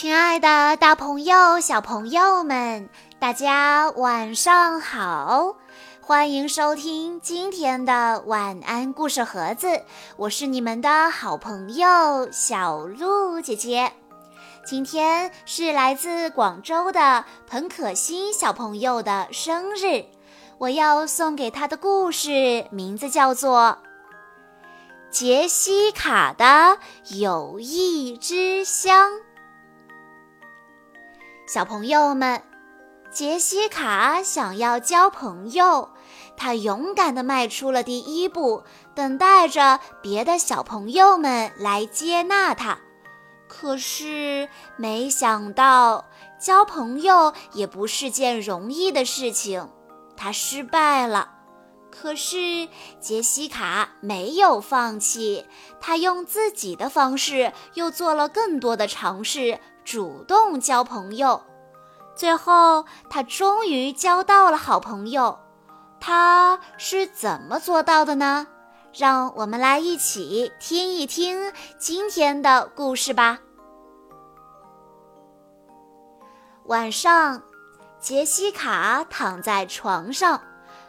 亲爱的，大朋友、小朋友们，大家晚上好！欢迎收听今天的晚安故事盒子，我是你们的好朋友小鹿姐姐。今天是来自广州的彭可欣小朋友的生日，我要送给他的故事名字叫做《杰西卡的友谊之乡》。小朋友们，杰西卡想要交朋友，她勇敢地迈出了第一步，等待着别的小朋友们来接纳她。可是，没想到交朋友也不是件容易的事情，她失败了。可是，杰西卡没有放弃，她用自己的方式又做了更多的尝试。主动交朋友，最后他终于交到了好朋友。他是怎么做到的呢？让我们来一起听一听今天的故事吧。晚上，杰西卡躺在床上，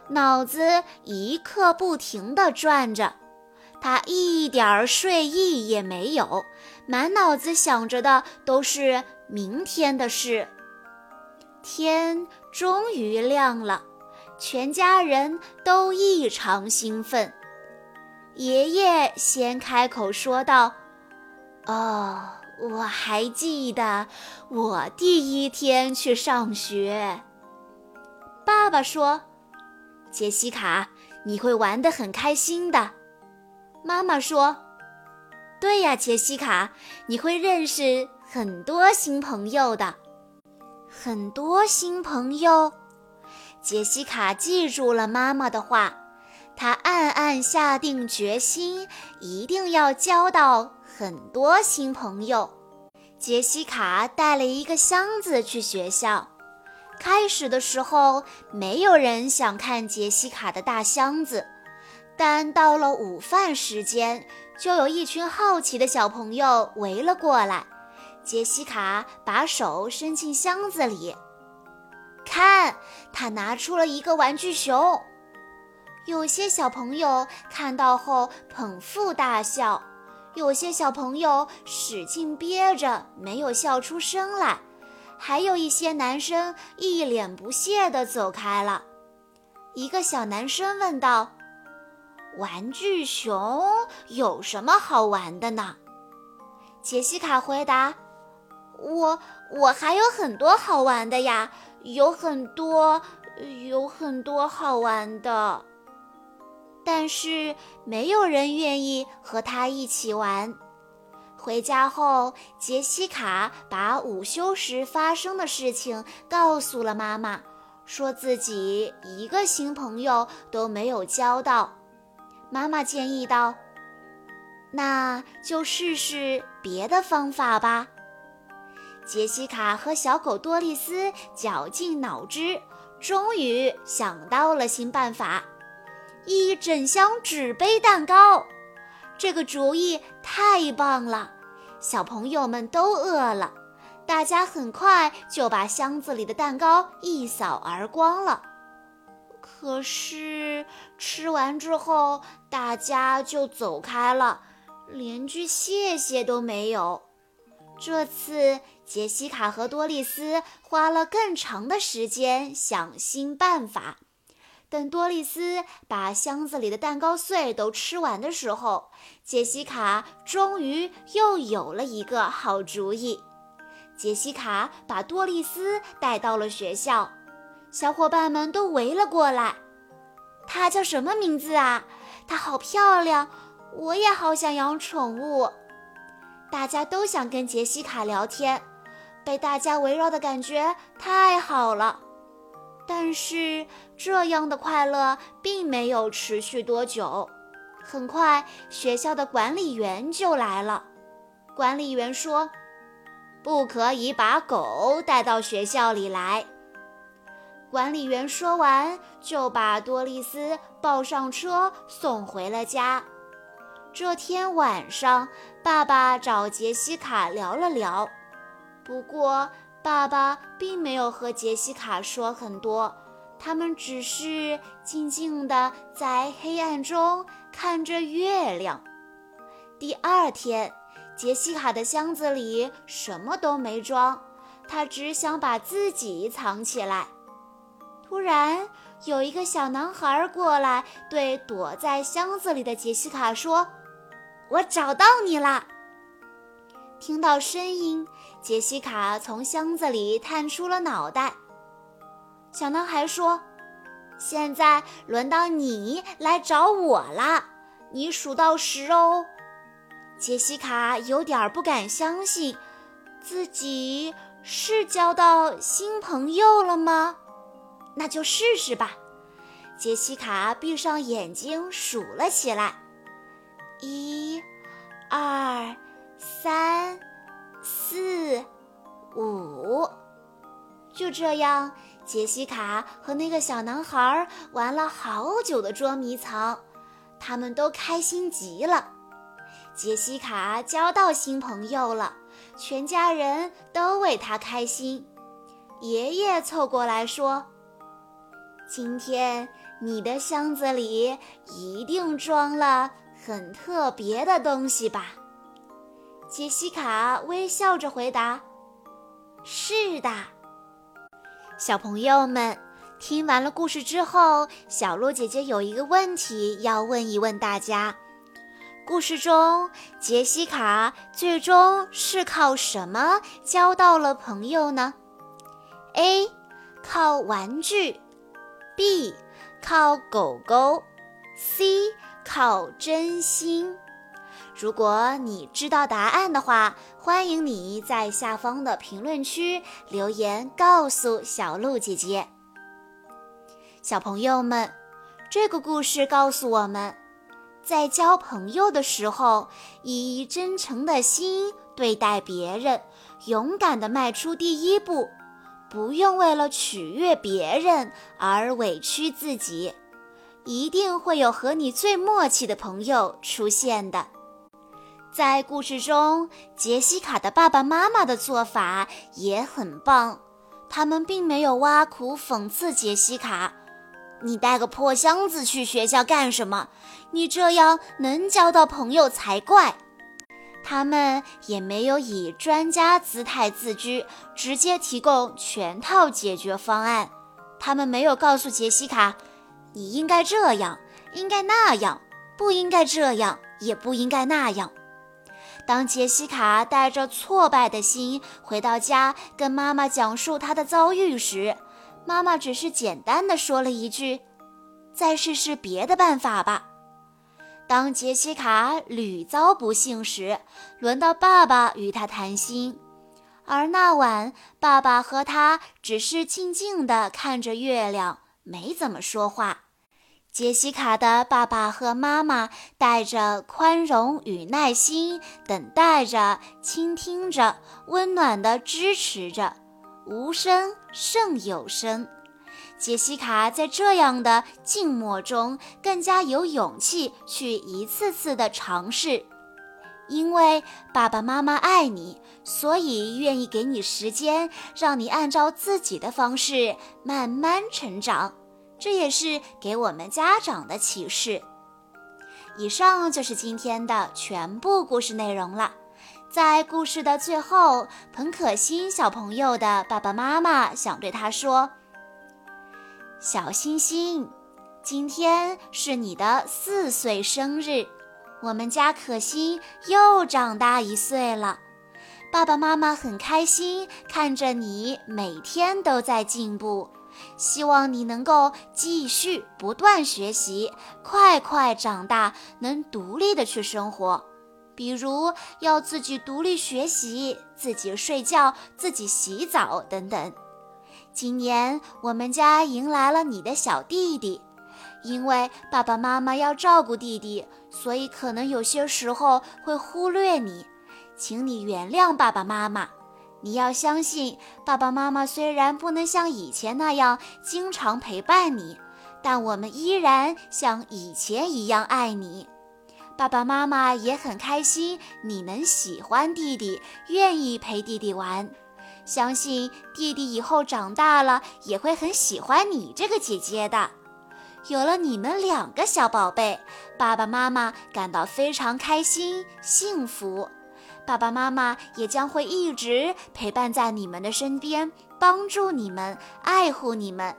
脑子一刻不停地转着。他一点儿睡意也没有，满脑子想着的都是明天的事。天终于亮了，全家人都异常兴奋。爷爷先开口说道：“哦，我还记得我第一天去上学。”爸爸说：“杰西卡，你会玩得很开心的。”妈妈说：“对呀，杰西卡，你会认识很多新朋友的。很多新朋友。”杰西卡记住了妈妈的话，她暗暗下定决心，一定要交到很多新朋友。杰西卡带了一个箱子去学校。开始的时候，没有人想看杰西卡的大箱子。但到了午饭时间，就有一群好奇的小朋友围了过来。杰西卡把手伸进箱子里，看，他拿出了一个玩具熊。有些小朋友看到后捧腹大笑，有些小朋友使劲憋着没有笑出声来，还有一些男生一脸不屑地走开了。一个小男生问道。玩具熊有什么好玩的呢？杰西卡回答：“我我还有很多好玩的呀，有很多有很多好玩的。”但是没有人愿意和他一起玩。回家后，杰西卡把午休时发生的事情告诉了妈妈，说自己一个新朋友都没有交到。妈妈建议道：“那就试试别的方法吧。”杰西卡和小狗多丽丝绞尽脑汁，终于想到了新办法：一整箱纸杯蛋糕。这个主意太棒了！小朋友们都饿了，大家很快就把箱子里的蛋糕一扫而光了。可是吃完之后，大家就走开了，连句谢谢都没有。这次杰西卡和多丽丝花了更长的时间想新办法。等多丽丝把箱子里的蛋糕碎都吃完的时候，杰西卡终于又有了一个好主意。杰西卡把多丽丝带到了学校。小伙伴们都围了过来。她叫什么名字啊？她好漂亮，我也好想养宠物。大家都想跟杰西卡聊天，被大家围绕的感觉太好了。但是这样的快乐并没有持续多久。很快，学校的管理员就来了。管理员说：“不可以把狗带到学校里来。”管理员说完，就把多丽丝抱上车送回了家。这天晚上，爸爸找杰西卡聊了聊。不过，爸爸并没有和杰西卡说很多，他们只是静静地在黑暗中看着月亮。第二天，杰西卡的箱子里什么都没装，她只想把自己藏起来。突然，有一个小男孩过来，对躲在箱子里的杰西卡说：“我找到你了。”听到声音，杰西卡从箱子里探出了脑袋。小男孩说：“现在轮到你来找我了，你数到十哦。”杰西卡有点不敢相信，自己是交到新朋友了吗？那就试试吧。杰西卡闭上眼睛数了起来：一、二、三、四、五。就这样，杰西卡和那个小男孩玩了好久的捉迷藏，他们都开心极了。杰西卡交到新朋友了，全家人都为他开心。爷爷凑过来说：“今天你的箱子里一定装了很特别的东西吧？”杰西卡微笑着回答：“是的。”小朋友们听完了故事之后，小鹿姐姐有一个问题要问一问大家。故事中，杰西卡最终是靠什么交到了朋友呢？A. 靠玩具，B. 靠狗狗，C. 靠真心。如果你知道答案的话，欢迎你在下方的评论区留言告诉小鹿姐姐。小朋友们，这个故事告诉我们。在交朋友的时候，以真诚的心对待别人，勇敢地迈出第一步，不用为了取悦别人而委屈自己，一定会有和你最默契的朋友出现的。在故事中，杰西卡的爸爸妈妈的做法也很棒，他们并没有挖苦讽刺杰西卡。你带个破箱子去学校干什么？你这样能交到朋友才怪。他们也没有以专家姿态自居，直接提供全套解决方案。他们没有告诉杰西卡，你应该这样，应该那样，不应该这样，也不应该那样。当杰西卡带着挫败的心回到家，跟妈妈讲述她的遭遇时，妈妈只是简单的说了一句：“再试试别的办法吧。”当杰西卡屡遭不幸时，轮到爸爸与他谈心，而那晚爸爸和他只是静静地看着月亮，没怎么说话。杰西卡的爸爸和妈妈带着宽容与耐心，等待着，倾听着，温暖地支持着。无声胜有声。杰西卡在这样的静默中，更加有勇气去一次次的尝试。因为爸爸妈妈爱你，所以愿意给你时间，让你按照自己的方式慢慢成长。这也是给我们家长的启示。以上就是今天的全部故事内容了。在故事的最后，彭可欣小朋友的爸爸妈妈想对他说：“小星星，今天是你的四岁生日，我们家可欣又长大一岁了。爸爸妈妈很开心，看着你每天都在进步，希望你能够继续不断学习，快快长大，能独立的去生活。”比如要自己独立学习、自己睡觉、自己洗澡等等。今年我们家迎来了你的小弟弟，因为爸爸妈妈要照顾弟弟，所以可能有些时候会忽略你，请你原谅爸爸妈妈。你要相信，爸爸妈妈虽然不能像以前那样经常陪伴你，但我们依然像以前一样爱你。爸爸妈妈也很开心，你能喜欢弟弟，愿意陪弟弟玩。相信弟弟以后长大了也会很喜欢你这个姐姐的。有了你们两个小宝贝，爸爸妈妈感到非常开心、幸福。爸爸妈妈也将会一直陪伴在你们的身边，帮助你们，爱护你们。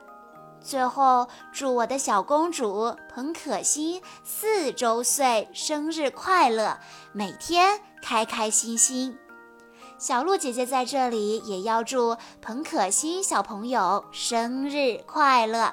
最后，祝我的小公主彭可欣四周岁生日快乐，每天开开心心。小鹿姐姐在这里也要祝彭可欣小朋友生日快乐。